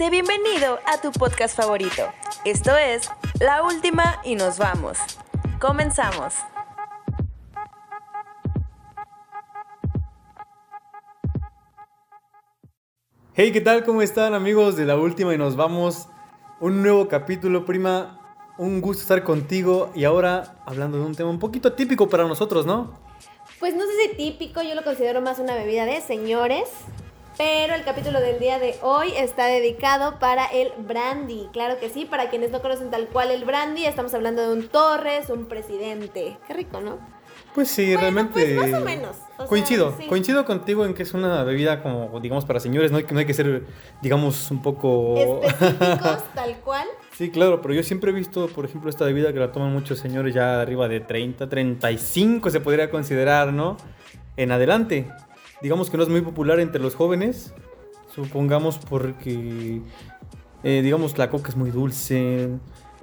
Sé bienvenido a tu podcast favorito. Esto es La Última y nos vamos. Comenzamos. Hey, ¿qué tal? ¿Cómo están amigos de La Última y nos vamos? Un nuevo capítulo, prima. Un gusto estar contigo y ahora hablando de un tema un poquito típico para nosotros, ¿no? Pues no sé si típico, yo lo considero más una bebida de señores. Pero el capítulo del día de hoy está dedicado para el brandy. Claro que sí, para quienes no conocen tal cual el brandy, estamos hablando de un Torres, un presidente. Qué rico, ¿no? Pues sí, Bueno, realmente. pues más o menos, o sea, coincido, sí. coincido contigo en que es una bebida como, digamos, para señores, no hay que, no hay que ser, digamos, un poco. Específicos, tal cual. Sí, claro, pero yo siempre he visto, por ejemplo, esta bebida que la toman muchos señores ya arriba de 30, 35 se podría considerar, ¿no? En adelante. Digamos que no es muy popular entre los jóvenes, supongamos porque, eh, digamos, la coca es muy dulce,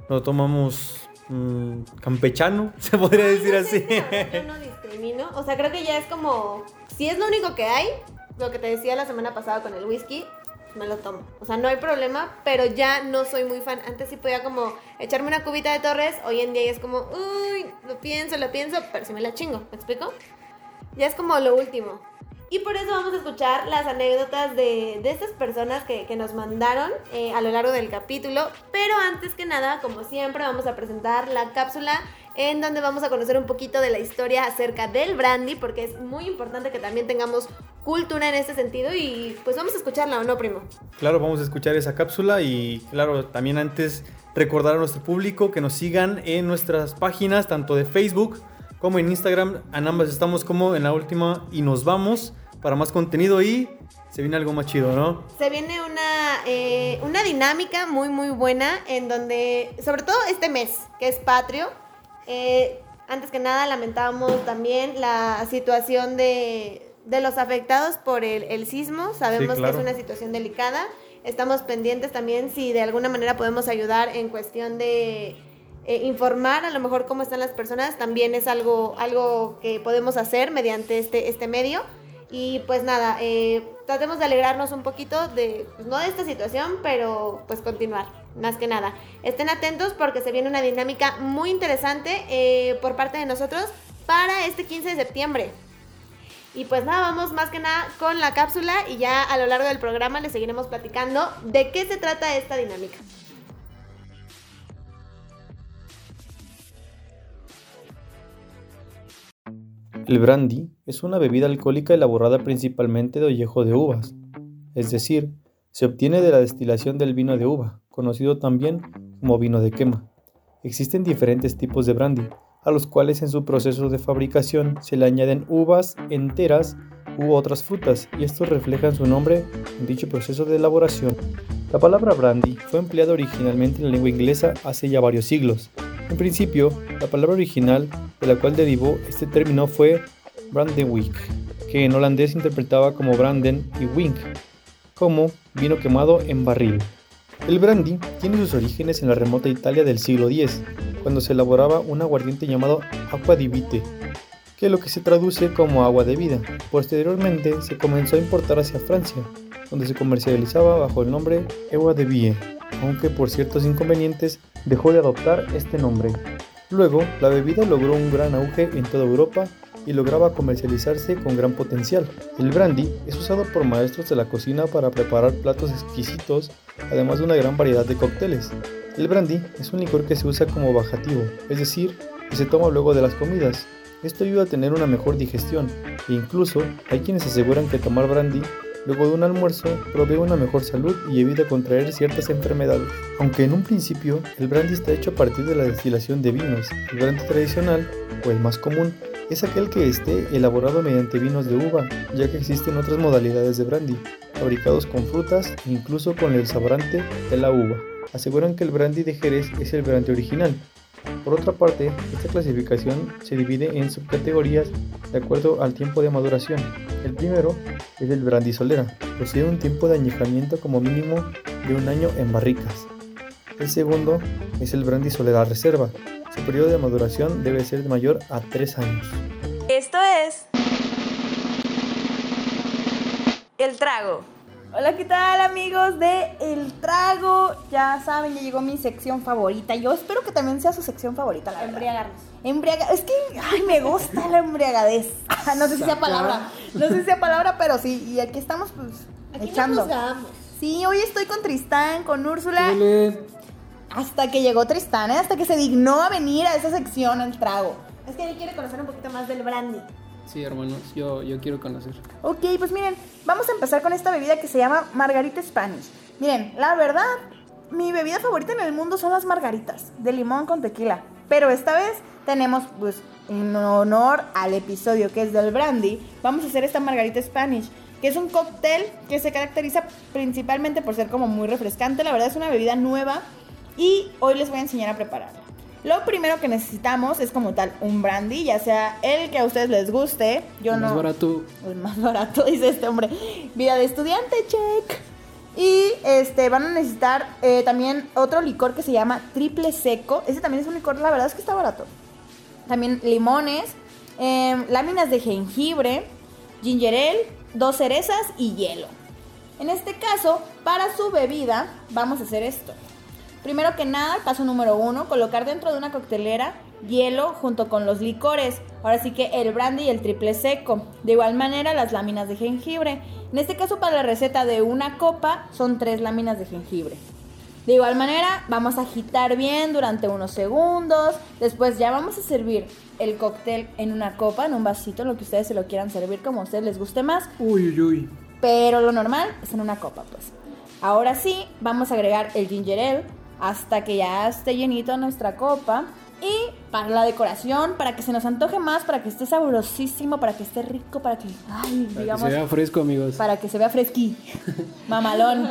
lo tomamos mm, campechano, se podría decir No así. Yo no discrimino. O sea, creo que ya es como. Si es lo único que hay, lo que te decía la semana pasada con el whisky, me lo tomo. O sea, no hay problema, pero ya no soy muy fan. Antes sí podía como echarme una cubita de Torres. Hoy en día ya es como, uy, lo pienso, lo pienso, pero si me la chingo. ¿Me explico? Ya es como lo último. Y por eso vamos a escuchar las anécdotas de, de estas personas que, que nos mandaron eh, a lo largo del capítulo. Pero antes que nada, como siempre, vamos a presentar la cápsula en donde vamos a conocer un poquito de la historia acerca del brandy, porque es muy importante que también tengamos cultura en este sentido y pues vamos a escucharla o no, primo. Claro, vamos a escuchar esa cápsula y claro, también antes recordar a nuestro público que nos sigan en nuestras páginas, tanto de Facebook como en Instagram. En ambas estamos como en la última y nos vamos para más contenido y se viene algo más chido, ¿no? Se viene una, eh, una dinámica muy muy buena en donde, sobre todo este mes, que es patrio, eh, antes que nada lamentábamos también la situación de, de los afectados por el, el sismo, sabemos Sí, claro. que es una situación delicada, estamos pendientes también si de alguna manera podemos ayudar en cuestión de eh, informar a lo mejor cómo están las personas, también es algo, algo que podemos hacer mediante este, este medio. Y pues nada, eh, tratemos de alegrarnos un poquito de, pues, no de esta situación, pero pues continuar, más que nada. Estén atentos porque se viene una dinámica muy interesante eh, por parte de nosotros para este 15 de septiembre. Y pues nada, vamos más que nada con la cápsula y ya a lo largo del programa les seguiremos platicando de qué se trata esta dinámica. El brandy es una bebida alcohólica elaborada principalmente de ollejo de uvas, es decir, se obtiene de la destilación del vino de uva, conocido también como vino de quema. Existen diferentes tipos de brandy, a los cuales en su proceso de fabricación se le añaden uvas enteras u otras frutas, y estos reflejan su nombre en dicho proceso de elaboración. La palabra brandy fue empleada originalmente en la lengua inglesa hace ya varios siglos. En principio, la palabra original de la cual derivó este término fue Brandenwick, que en holandés interpretaba como Branden y Wink, como vino quemado en barril. El brandy tiene sus orígenes en la remota Italia del siglo X, cuando se elaboraba un aguardiente llamado aqua di vite, que es lo que se traduce como agua de vida. Posteriormente se comenzó a importar hacia Francia, donde se comercializaba bajo el nombre Eau de Vie, aunque por ciertos inconvenientes dejó de adoptar este nombre. Luego, la bebida logró un gran auge en toda Europa y lograba comercializarse con gran potencial. El brandy es usado por maestros de la cocina para preparar platos exquisitos, además de una gran variedad de cócteles. El brandy es un licor que se usa como bajativo, es decir, que se toma luego de las comidas. Esto ayuda a tener una mejor digestión e incluso hay quienes aseguran que tomar brandy luego de un almuerzo provee una mejor salud y evita contraer ciertas enfermedades. Aunque en un principio el brandy está hecho a partir de la destilación de vinos, el brandy tradicional, o el más común, es aquel que esté elaborado mediante vinos de uva, ya que existen otras modalidades de brandy, fabricados con frutas e incluso con el saborante de la uva. Aseguran que el brandy de Jerez es el brandy original. Por otra parte, esta clasificación se divide en subcategorías de acuerdo al tiempo de maduración. El primero es el brandy solera, posee un tiempo de añejamiento como mínimo de un año en barricas. El segundo es el brandy solera reserva, su periodo de maduración debe ser mayor a 3 años. Esto es El Trago. Hola, ¿qué tal amigos de El Trago? Ya saben, ya llegó mi sección favorita. Yo espero que también sea su sección favorita, la verdad. Embriagarnos. Embriaga es que ay, me gusta la embriagadez. No sé si sea palabra. No sé si sea palabra, pero sí. Y aquí estamos pues Aquí echando. no sí, hoy estoy con Tristán, con Úrsula. Hasta que llegó Tristán, ¿eh? hasta que se dignó a venir a esa sección al trago. Es que él quiere conocer un poquito más del brandy. Sí, hermanos, yo, yo quiero conocer. Ok, pues miren, vamos a empezar con esta bebida que se llama Margarita Spanish. Miren, la verdad, mi bebida favorita en el mundo son las margaritas, de limón con tequila. Pero esta vez tenemos, pues, en honor al episodio que es del brandy, vamos a hacer esta Margarita Spanish, que es un cóctel que se caracteriza principalmente por ser como muy refrescante. La verdad es una bebida nueva y hoy les voy a enseñar a prepararla. Lo primero que necesitamos es como tal un brandy, ya sea el que a ustedes les guste. Yo Más no. barato. El más barato, dice este hombre. Vida de estudiante, check. Y este van a necesitar eh, también otro licor que se llama triple seco. Ese también es un licor, la verdad es que está barato. También limones, em, láminas de jengibre, ginger ale, dos cerezas y hielo. En este caso, para su bebida, vamos a hacer esto. Primero que nada, paso número uno, colocar dentro de una coctelera hielo junto con los licores. Ahora sí que el brandy y el triple seco. De igual manera, las láminas de jengibre. En este caso, para la receta de una copa, son tres láminas de jengibre. De igual manera, vamos a agitar bien durante unos segundos. Después ya vamos a servir el cóctel en una copa, en un vasito, lo que ustedes se lo quieran servir como a ustedes les guste más. Uy, uy, uy. Pero lo normal es en una copa, pues. Ahora sí, vamos a agregar el ginger ale hasta que ya esté llenito nuestra copa. Y para la decoración, para que se nos antoje más, para que esté sabrosísimo, para que esté rico, para que, ay, Para que digamos, se vea fresco, amigos. para que se vea fresqui, mamalón.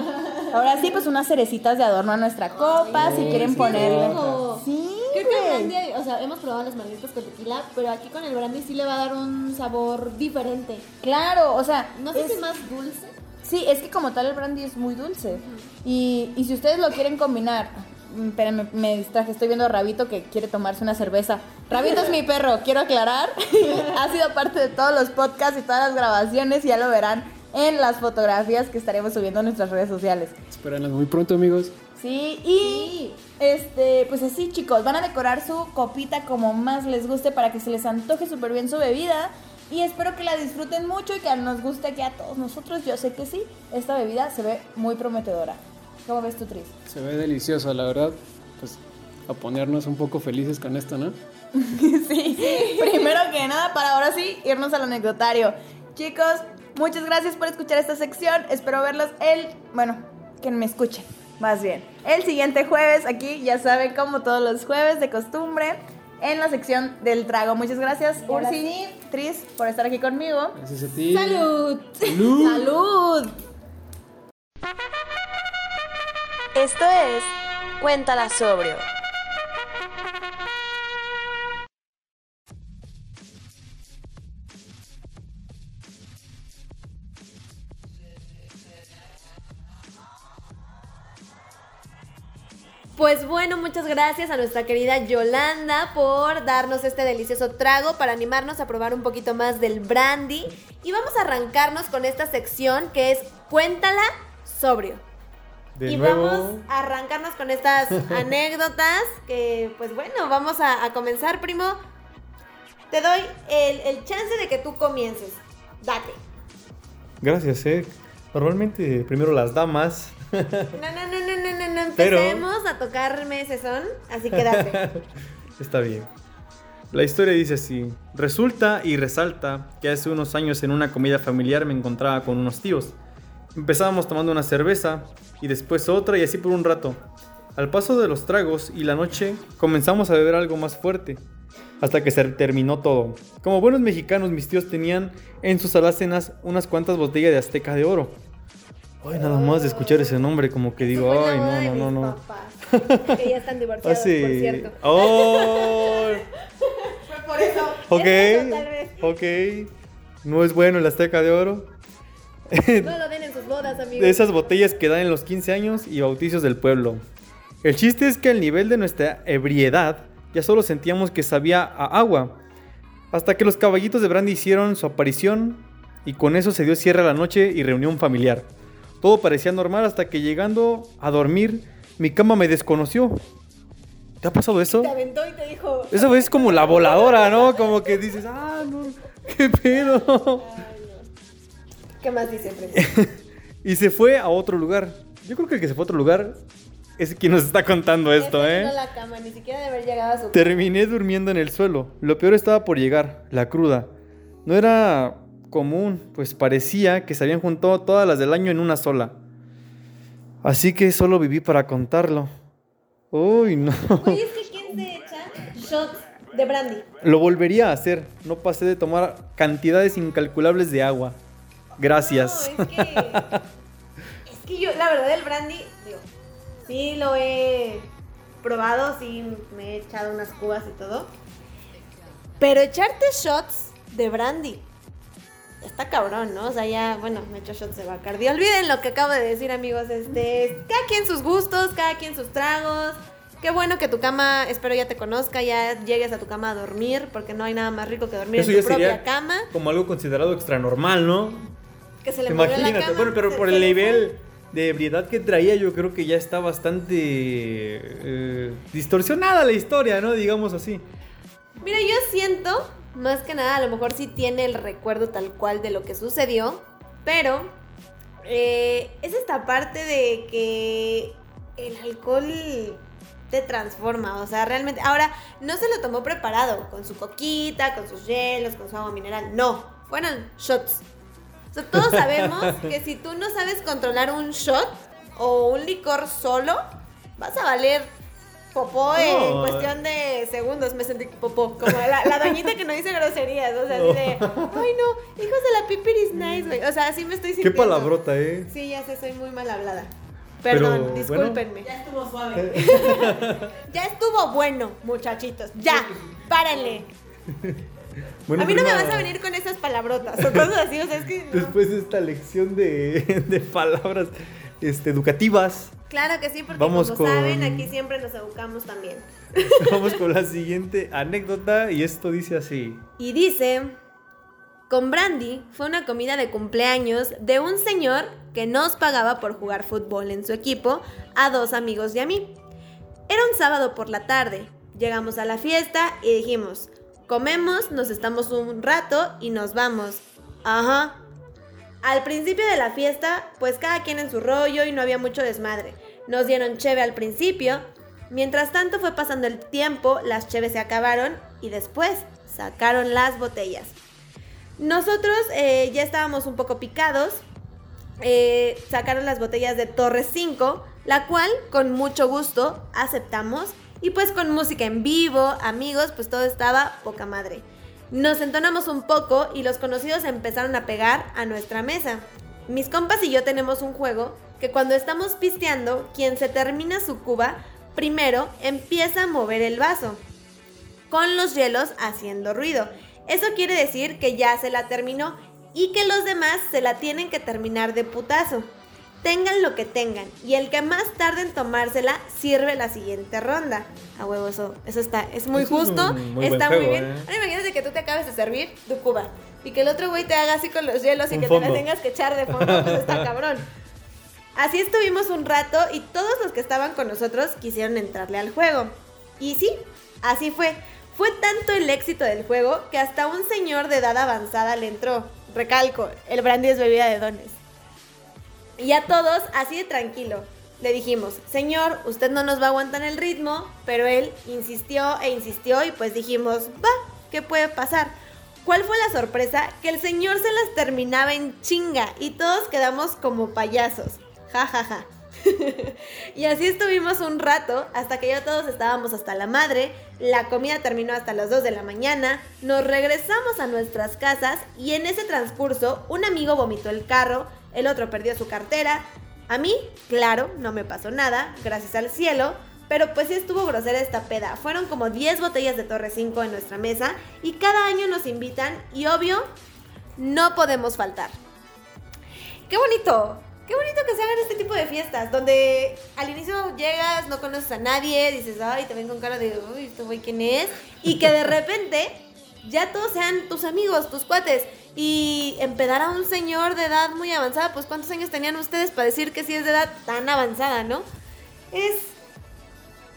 Ahora sí, pues unas cerecitas de adorno a nuestra copa, si quieren sí, ponerle. rico. Sí, Creo que el brandy, o sea, hemos probado las margaritas con tequila, pero aquí con el brandy sí le va a dar un sabor diferente. Claro, o sea, No sé es- si más dulce. Sí, es que como tal el brandy es muy dulce. Y, y si ustedes lo quieren combinar. mm, Espérenme, me distraje, estoy viendo a Rabito que quiere tomarse una cerveza. Rabito es mi perro, quiero aclarar. ha sido parte de todos los podcasts y todas las grabaciones y ya lo verán en las fotografías que estaremos subiendo a nuestras redes sociales. Espéranos muy pronto, amigos. Sí, y este, pues así chicos, van a decorar su copita como más les guste para que se les antoje súper bien su bebida. Y espero que la disfruten mucho y que nos guste aquí a todos nosotros. Yo sé que sí, esta bebida se ve muy prometedora. ¿Cómo ves tú, Tris? Se ve delicioso, la verdad. Pues a ponernos un poco felices con esto, ¿no? sí, primero que nada, para ahora sí irnos al anecdotario. Chicos, muchas gracias por escuchar esta sección. Espero verlos el, bueno, que me escuchen, más bien. El siguiente jueves, aquí, ya saben, como todos los jueves de costumbre, en la sección del trago. Muchas gracias, Ursi, Tris, por estar aquí conmigo. Gracias a ti. ¡Salud! ¡Salud! ¡Salud! Esto es Cuéntala sobrio. Pues bueno, muchas gracias a nuestra querida Yolanda por darnos este delicioso trago para animarnos a probar un poquito más del brandy. Y vamos a arrancarnos con esta sección que es Cuéntala sobrio. De y nuevo, vamos a arrancarnos con estas anécdotas que, pues bueno, vamos a, a comenzar, primo. Te doy el, el chance de que tú comiences. Date. gracias, eh. Normalmente primero las damas. No, no, no, no Pero- empecemos a tocarme ese son, así que date. Está bien. La historia dice así. Resulta y resalta que hace unos años en una comida familiar me encontraba con unos tíos. Empezábamos tomando una cerveza y después otra y así por un rato. Al paso de los tragos y la noche comenzamos a beber algo más fuerte. Hasta que se terminó todo. Como buenos mexicanos, mis tíos tenían en sus alacenas unas cuantas botellas de azteca de oro. Ay, nada más de escuchar ese nombre, como que digo, Fue la ay, boda no, de no, no, mis no. papás, que ya están divorciados, Así. por cierto. Oh, Fue por eso. ok, Eso, tal vez. ok. No es bueno el azteca de oro. No lo den en sus bodas, amigos. De esas botellas que dan en los 15 años y bautizos del pueblo. El chiste es que al nivel de nuestra ebriedad ya solo sentíamos que sabía a agua. Hasta que los caballitos de brandy hicieron su aparición y con eso se dio cierre a la noche y reunión familiar. Todo parecía normal hasta que llegando a dormir, mi cama me desconoció. ¿Te ha pasado eso? Te aventó y te dijo. Esa es como la voladora, ¿no? Como que dices, ah, no, qué pedo. ¿Qué más dice? Y se fue a otro lugar. Yo creo que el que se fue a otro lugar es quien nos está contando esto, ¿eh? No la cama, ni siquiera de haber llegado a su Terminé durmiendo en el suelo. Lo peor estaba por llegar, la cruda. No era común, pues parecía que se habían juntado todas las del año en una sola. Así que solo viví para contarlo. Uy, no. Oye, es que ¿quién se echa shots de brandy? Lo volvería a hacer. No pasé de tomar cantidades incalculables de agua. Gracias. No, es que. es que yo, la verdad, el brandy, digo, sí lo he probado, sí me he echado unas cubas y todo. Pero echarte shots de brandy. Está cabrón, ¿no? O sea, ya, bueno, me echo shots de Bacardi. Olviden lo que acabo de decir, amigos. Este, cada quien sus gustos, cada quien sus tragos. Qué bueno que tu cama, espero ya te conozca, ya llegues a tu cama a dormir, porque no hay nada más rico que dormir Eso en tu propia sería cama. como algo considerado extra normal, ¿no? Que se le movió la Imagínate. cama, Bueno, pero se- por el fue. nivel de ebriedad que traía, yo creo que ya está bastante eh, distorsionada la historia, ¿no? Digamos así. Mira, yo siento, más que nada, a lo mejor sí tiene el recuerdo tal cual de lo que sucedió, pero eh, es esta parte de que el alcohol te transforma, o sea, realmente, ahora, no se lo tomó preparado, con su coquita, con sus hielos, con su agua mineral, no, fueron shots. O sea, todos sabemos que si tú no sabes controlar un shot o un licor solo, vas a valer popó en No. cuestión de segundos. Me sentí popó, como la, la doñita que no dice groserías, o sea, así de, ay no, hijos de la pipiris nice, güey. O sea, así me estoy Qué sintiendo. palabrota, ¿eh? Sí, ya sé, soy muy mal hablada. Pero, Perdón, bueno. discúlpenme. Ya estuvo suave. Ya estuvo bueno, muchachitos. Ya, párenle. Bueno, a mí no me vas a venir con esas palabrotas o cosas así, o sea, es que... no. Después de esta lección de, de palabras este, educativas, Claro que sí, porque Vamos como con- saben, aquí siempre nos educamos también. vamos con la siguiente anécdota y esto dice así. Y dice, con Brandy fue una comida de cumpleaños de un señor que nos pagaba por jugar fútbol en su equipo a dos amigos y a mí. Era un sábado por la tarde. Llegamos a la fiesta y dijimos, comemos, nos estamos un rato y nos vamos. Ajá. Al principio de la fiesta, pues cada quien en su rollo y no había mucho desmadre. Nos dieron cheve al principio. Mientras tanto fue pasando el tiempo, las cheves se acabaron y después sacaron las botellas. Nosotros eh, ya estábamos un poco picados. eh, sacaron las botellas de Torre 5, la cual con mucho gusto aceptamos. Y pues con música en vivo, amigos, pues todo estaba poca madre. Nos entonamos un poco y los conocidos empezaron a pegar a nuestra mesa. Mis compas y yo tenemos un juego que cuando estamos pisteando, quien se termina su cuba, primero empieza a mover el vaso con los hielos haciendo ruido. Eso quiere decir que ya se la terminó y que los demás se la tienen que terminar de putazo. Tengan lo que tengan y el que más tarde en tomársela sirve la siguiente ronda. A huevo, eso, eso está, es muy Eso es justo, un muy está muy juego, bien. ¿eh? Ahora imagínate que tú te acabes de servir tu cuba y que el otro güey te haga así con los hielos y Un que te fondo. la tengas que echar de fondo, pues está cabrón. Así estuvimos un rato y todos los que estaban con nosotros quisieron entrarle al juego. Y sí, así fue. Fue tanto el éxito del juego que hasta un señor de edad avanzada le entró. Recalco, el brandy es bebida de dones. Y a todos, así de tranquilo, le dijimos, señor, usted no nos va a aguantar el ritmo, pero él insistió e insistió y pues dijimos, va, ¿qué puede pasar? ¿Cuál fue la sorpresa? Que el señor se las terminaba en chinga y todos quedamos como payasos. Ja, ja, ja. y así estuvimos un rato hasta que ya todos estábamos hasta la madre, la comida terminó hasta las 2 de la mañana, nos regresamos a nuestras casas y en ese transcurso un amigo vomitó el carro, el otro perdió su cartera, a mí, claro, no me pasó nada, gracias al cielo, pero pues sí estuvo grosera esta peda. Fueron como 10 botellas de Torre 5 en nuestra mesa y cada año nos invitan y obvio, no podemos faltar. ¡Qué bonito! Qué bonito que se hagan este tipo de fiestas, donde al inicio llegas, no conoces a nadie, dices, ay, te ven con cara de, uy, este güey, ¿quién es? Y que de repente ya todos sean tus amigos, tus cuates. Y empedar a un señor de edad muy avanzada, pues ¿cuántos años tenían ustedes para decir que sí es de edad tan avanzada, no? Es,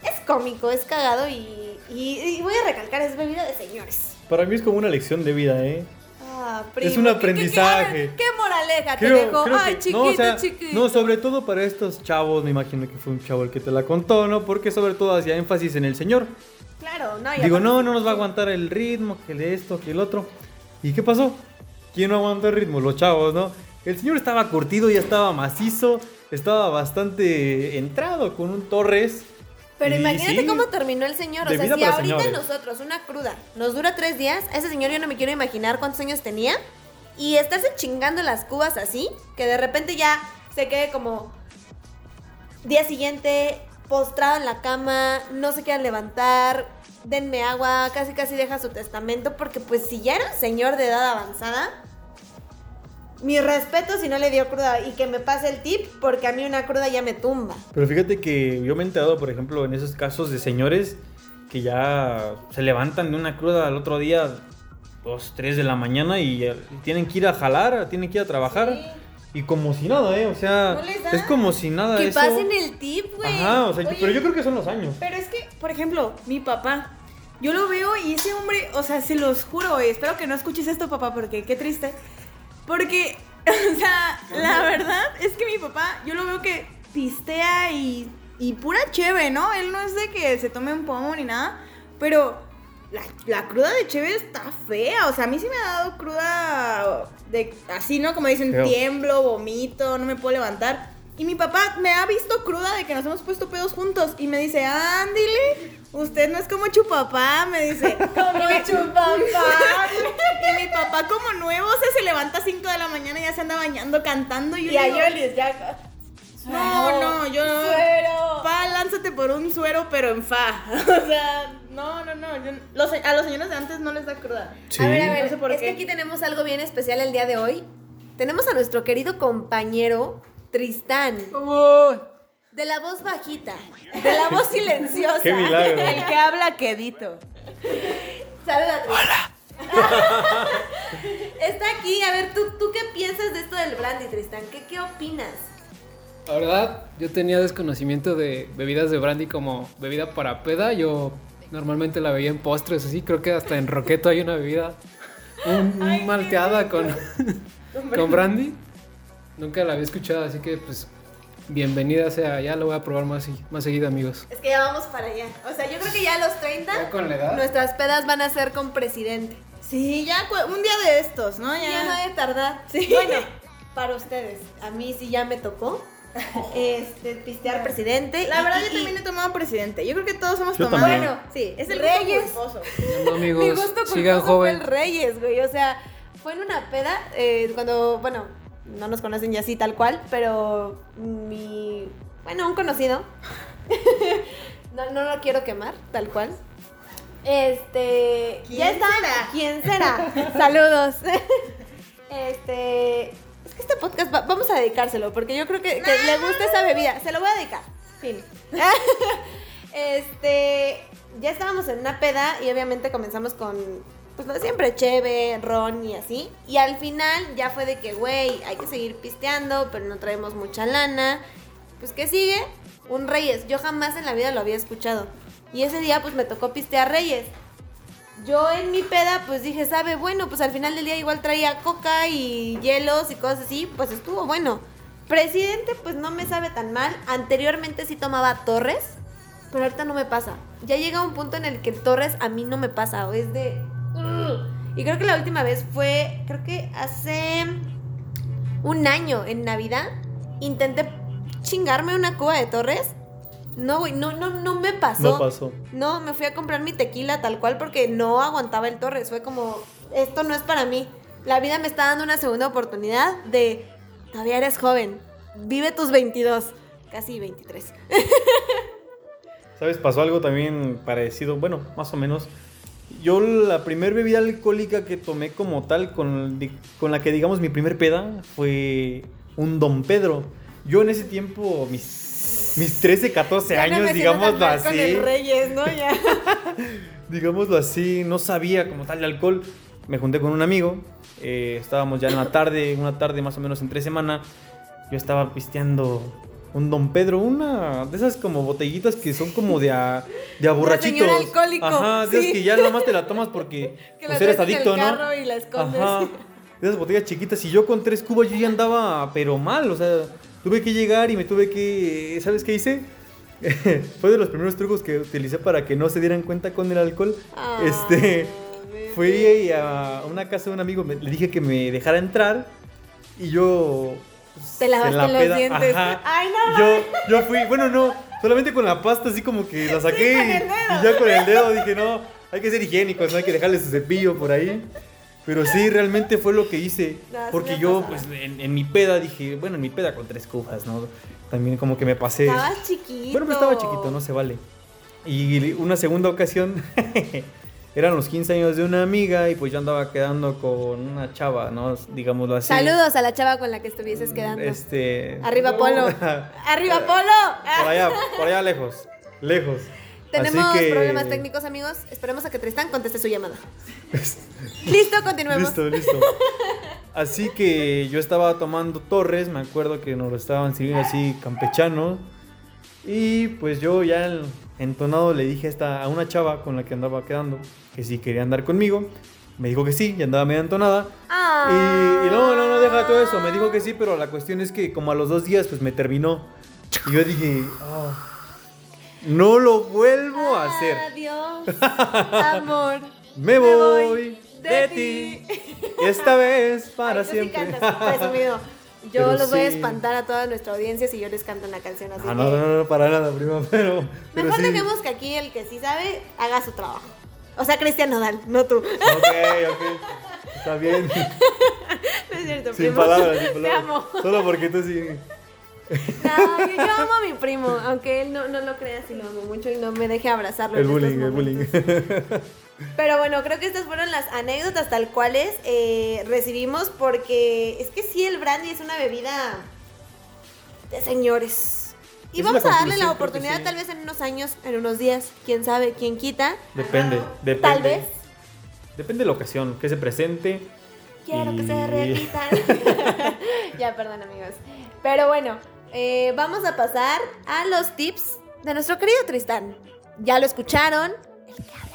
es cómico, es cagado y, y- y voy a recalcar, es bebida de señores. Para mí es como una lección de vida, ¿eh? Ah, Es primo, un ¿qué- qué- qué- aprendizaje. ¿Qué, moraleja te dejó? Ay, que- chiquito, no, o sea, chiquito. no, sobre todo para estos chavos, me imagino que fue un chavo el que te la contó, ¿no? Porque sobre todo hacía énfasis en el señor. Claro, no, Digo, no, no nos va a aguantar el ritmo, que el esto, que el otro. ¿Y qué pasó? ¿Quién no aguantó el ritmo? Los chavos, ¿no? El señor estaba curtido, ya estaba macizo, estaba bastante entrado con un Torres. Pero imagínate sí, cómo terminó el señor. O sea, si ahorita señores. nosotros, una cruda, nos dura tres días, ese señor yo no me quiero imaginar cuántos años tenía. Y estarse chingando las cubas así, que de repente ya se quede como día siguiente postrado en la cama, no se quiera levantar, denme agua, casi casi deja su testamento, porque pues si ya era un señor de edad avanzada, mi respeto si no le dio cruda y que me pase el tip, porque a mí una cruda ya me tumba. Pero fíjate que yo me he enterado, por ejemplo, en esos casos de señores que ya se levantan de una cruda al otro día, 2, 3 de la mañana y tienen que ir a jalar, tienen que ir a trabajar. Y como si nada, ¿eh? O sea, ¿No les da? es como si nada Que eso. pasen el tip, güey. Ajá, o sea, Oye. pero yo creo que son los años. Pero es que, por ejemplo, mi papá, yo lo veo y ese hombre, o sea, se los juro, güey, espero que no escuches esto, papá, porque qué triste. Porque, o sea, la verdad es que mi papá, yo lo veo que pistea y, y pura cheve, ¿no? Él no es de que se tome un pomo ni nada, pero la, la cruda de cheve está fea, o sea, a mí sí me ha dado cruda de así, ¿no? Como dicen, Feo. tiemblo, vomito, no me puedo levantar. Y mi papá me ha visto cruda de que nos hemos puesto pedos juntos y me dice, ándile, usted no es como chupapá, me dice. como chupapá. y mi papá como nuevo, o sea, se levanta a 5 de la mañana y ya se anda bañando, cantando. Y, yo Y a Yolis ya. No, no, yo... Suero. Pa, lánzate por un suero, pero en fa. O sea, no, no, no. yo- los- a los señores de antes no les da cruda. Sí. A ver, a ver, No sé por es qué. que aquí tenemos algo bien especial el día de hoy. Tenemos a nuestro querido compañero Tristán, de la voz bajita, de la voz silenciosa. Qué milagro. El que habla quedito. Saluda, Hola. Está aquí, a ver, ¿tú, ¿tú qué piensas de esto del brandy, Tristán? ¿Qué, qué opinas? La verdad, yo tenía desconocimiento de bebidas de brandy como bebida para peda. Yo normalmente la veía en postres, así. Creo que hasta en Roqueto hay una bebida, un, un malteada con, con brandy. Nunca la había escuchado, así que pues bienvenida sea. Ya lo voy a probar más, y- más seguido, amigos. Es que ya vamos para allá. O sea, yo creo que ya a los 30 con la edad? nuestras pedas van a ser con presidente. Sí, ya un día de estos, ¿no? Ya, Ya no hay de tardar. Sí. Bueno, para ustedes, a mí sí ya me tocó este, pistear presidente. La y- verdad, y- yo también he tomado presidente. Yo creo que todos hemos Yo tomado. también. Bueno, sí, Es el Reyes. gusto culposo. No, amigos, Mi gusto sigan fue joven. el Reyes, güey. O sea, fue en una peda eh, cuando, bueno, no nos conocen ya así tal cual, pero mi, bueno, un conocido. no, no lo quiero quemar, tal cual. Este, ¿Quién ya está. será? ¿Quién será? Saludos. este, este podcast va- vamos a dedicárselo porque yo creo que, que le gusta esa bebida. Se lo voy a dedicar. Fin. Este, ya estábamos en una peda y obviamente comenzamos con, pues lo de siempre, cheve, ron y así. Y al final ya fue de que, güey, hay que seguir pisteando, pero no traemos mucha lana. Pues, ¿qué sigue? Un Reyes. Yo jamás en la vida lo había escuchado. Y ese día, pues me tocó pistear Reyes. Yo en mi peda, pues dije, sabe, bueno, pues al final del día igual traía coca y hielos y cosas así, pues estuvo bueno. Presidente, pues no me sabe tan mal. Anteriormente sí tomaba Torres, pero ahorita no me pasa. Ya llega un punto en el que Torres a mí no me pasa, o es de... Y creo que la última vez fue, creo que hace un año, en Navidad, intenté chingarme una cuba de Torres. No, güey, no, no, no me pasó. No pasó. No, me fui a comprar mi tequila tal cual porque no aguantaba el Torres. Fue como, esto no es para mí. La vida me está dando una segunda oportunidad de, todavía eres joven, vive tus 22, casi 23. ¿Sabes? Pasó algo también parecido, bueno, más o menos. Yo la primer bebida alcohólica que tomé como tal, con, con la que digamos mi primer peda, fue un Don Pedro. Yo en ese tiempo, mis, mis 13, 14 Ya no años, tan digámoslo mal Con así, el Reyes, ¿no? Ya. digámoslo así, no sabía como tal de alcohol. Me junté con un amigo, eh, estábamos ya en la tarde, una tarde más o menos entre semana. Yo estaba pisteando un Don Pedro, una de esas como botellitas que son como de a, de a borrachitos. señor alcohólico, Ajá, de esas sí. que ya nada más te la tomas porque Que pues la eres traes en adicto, el ¿no? carro y la escondes. Ajá. De esas botellas chiquitas. Y yo con tres cubas yo ya andaba, pero mal. O sea, tuve que llegar y me tuve que. ¿Sabes qué hice? Fue de los primeros trucos que utilicé para que no se dieran cuenta con el alcohol. Ah, este. bebé. Fui a una casa de un amigo, me- le dije que me dejara entrar. Y yo. pues, Te lavaste la los peda- dientes. ajá, Ay, no. yo, yo fui, bueno, no, solamente con la pasta así como que la saqué con y, y ya con el dedo dije, no, hay que ser higiénicos, no hay que dejarle su cepillo por ahí. Pero sí, realmente fue lo que hice. Porque yo, pues, en, en mi peda dije, bueno, en mi peda con tres cubas, ¿no? También como que me pasé. Estabas chiquito. Bueno, pero estaba chiquito, no se vale. Y una segunda ocasión, eran los 15 años de una amiga y pues yo andaba quedando con una chava, ¿no? Digámoslo así. Saludos a la chava con la que estuvieses quedando. Este. Arriba, Polo. Arriba, Polo. Por allá, por allá lejos. Lejos. Tenemos que- problemas técnicos, amigos. Esperemos a que Tristán conteste su llamada. Listo, continuemos. Listo, listo. Así que yo estaba tomando torres, me acuerdo que nos lo estaban sirviendo así campechano. Y pues yo ya en- entonado le dije a, una chava con la que andaba quedando que si quería andar conmigo. Me dijo que sí, y andaba media entonada. Ah. Y, y no, no, no, deja todo eso. Me dijo que sí, pero la cuestión es que como a los dos días pues me terminó. Y yo dije, "Ah, no lo vuelvo a hacer. Adiós, amor. Me voy de ti. Esta vez para Ay, tú sí siempre. cantas, presumido. Yo Pero los voy a espantar a toda nuestra audiencia si yo les canto una canción así. Ah, no, no, no, para nada, prima, pero. pero Mejor sí. dejemos que aquí el que sí sabe haga su trabajo. O sea, Cristian Nodal, no tú. Ok, ok. Está bien. No es cierto, Sin primo. palabras, sin Te palabras. amo. Solo porque tú sí. No, yo amo a mi primo, aunque él no, no lo crea si lo amo mucho y no me deje abrazarlo. El en bullying, el bullying. Pero bueno, creo que estas fueron las anécdotas tal cuales eh, recibimos porque es que sí, el brandy es una bebida de señores. Y Es vamos a darle la oportunidad sí. tal vez en unos años, en unos días, quién sabe, quién quita. Depende, depende. Tal vez. Depende de la ocasión, que se presente. Quiero que se repitan. ya, perdón, amigos. Pero bueno, eh, vamos a pasar a los tips de nuestro querido Tristán. Ya lo escucharon. El que habla.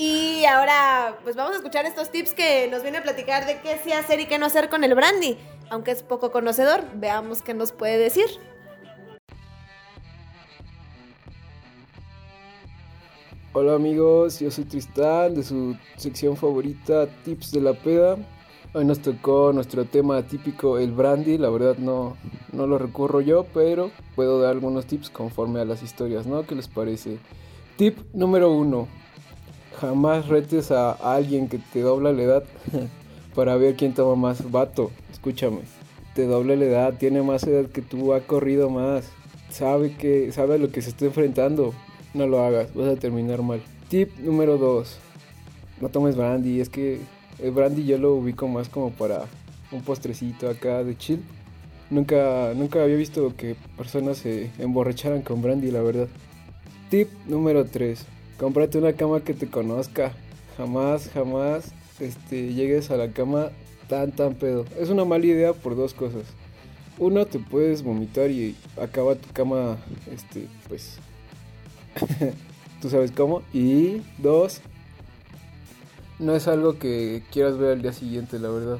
Y ahora, pues vamos a escuchar estos tips que nos viene a platicar de qué sí hacer y qué no hacer con el brandy. Aunque es poco conocedor, veamos qué nos puede decir. Hola amigos, yo soy Tristán de su sección favorita Tips de la Peda. Hoy nos tocó nuestro tema típico, el brandy. La verdad no, no lo recurro yo, pero puedo dar algunos tips conforme a las historias, ¿no? ¿Qué les parece? Tip número uno. Jamás retes a alguien que te dobla la edad para ver quién toma más. Vato, escúchame. Te dobla la edad, tiene más edad que tú, ha corrido más. Sabe que sabe a lo que se está enfrentando. No lo hagas, vas a terminar mal. Tip número 2. No tomes brandy, es que el brandy yo lo ubico más como para un postrecito acá de chill. Nunca, nunca había visto que personas se emborracharan con brandy, la verdad. Tip número 3. Cómprate una cama que te conozca. Jamás, jamás este, llegues a la cama tan, tan pedo. Es una mala idea por dos cosas. Uno, te puedes vomitar y acaba tu cama, este, pues, tú sabes cómo. Y dos, no es algo que quieras ver al día siguiente, la verdad.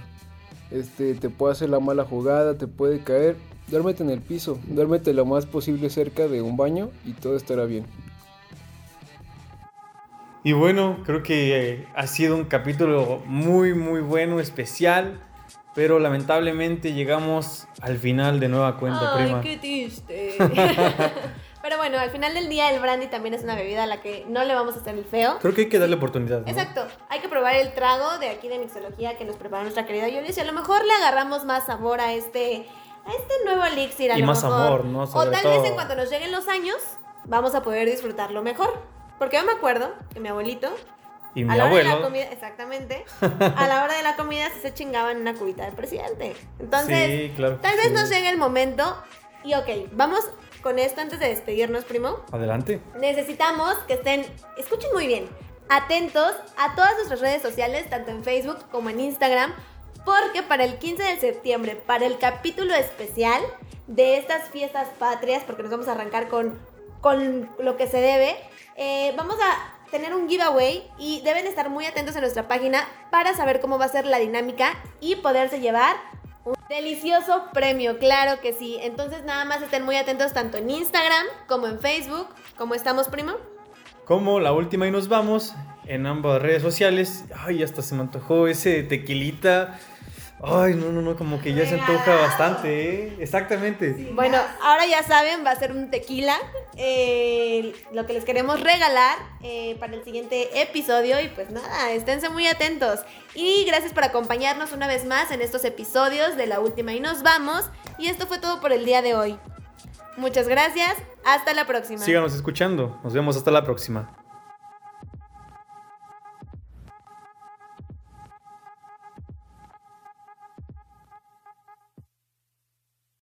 Este, te puede hacer la mala jugada, te puede caer. Duérmete en el piso, duérmete lo más posible cerca de un baño y todo estará bien. Y bueno, creo que eh, ha sido un capítulo muy, muy bueno, especial. Pero lamentablemente llegamos al final de nueva cuenta, Ay, prima. qué triste. Pero bueno, al final del día el brandy también es una bebida a la que no le vamos a hacer el feo. Creo que hay que darle oportunidad. ¿no? Exacto, que probar el trago de aquí de mixología que nos preparó nuestra querida Yulis y a lo mejor le agarramos más sabor a este, a este nuevo elixir. A Y lo más mejor. amor, ¿no? O Sobre tal vez todo. en cuanto nos lleguen los años, vamos a poder disfrutarlo mejor. Porque yo me acuerdo que mi abuelito, Y a mi la hora de la abuelo. comida, exactamente, a la hora de la comida sí se chingaban una cubita del presidente. Entonces, Sí, claro. tal vez sí. nos llegue el momento y ok, vamos con esto antes de despedirnos, primo. Adelante. Necesitamos que estén, escuchen muy bien, atentos a todas nuestras redes sociales, tanto en Facebook como en Instagram, porque para el 15 de septiembre, para el capítulo especial de estas fiestas patrias, porque nos vamos a arrancar con, con lo que se debe, eh, vamos a tener un giveaway y deben estar muy atentos a nuestra página para saber cómo va a ser la dinámica y poderse llevar un delicioso premio, claro que sí. Entonces nada más estén muy atentos tanto en Instagram como en Facebook. ¿Cómo estamos, primo? Como la última y nos vamos en ambas redes sociales. Ay, hasta se me antojó ese tequilita. Ay, no, no, no, como que ya se antoja bastante, ¿eh? Exactamente. Bueno, ahora ya saben, va a ser un tequila. eh, lo que les queremos regalar eh, para el siguiente episodio. Y pues nada, esténse muy atentos. Y gracias por acompañarnos una vez más en estos episodios de la última y nos vamos. Y esto fue todo por el día de hoy. Muchas gracias. Hasta la próxima. Síganos escuchando. Nos vemos hasta la próxima.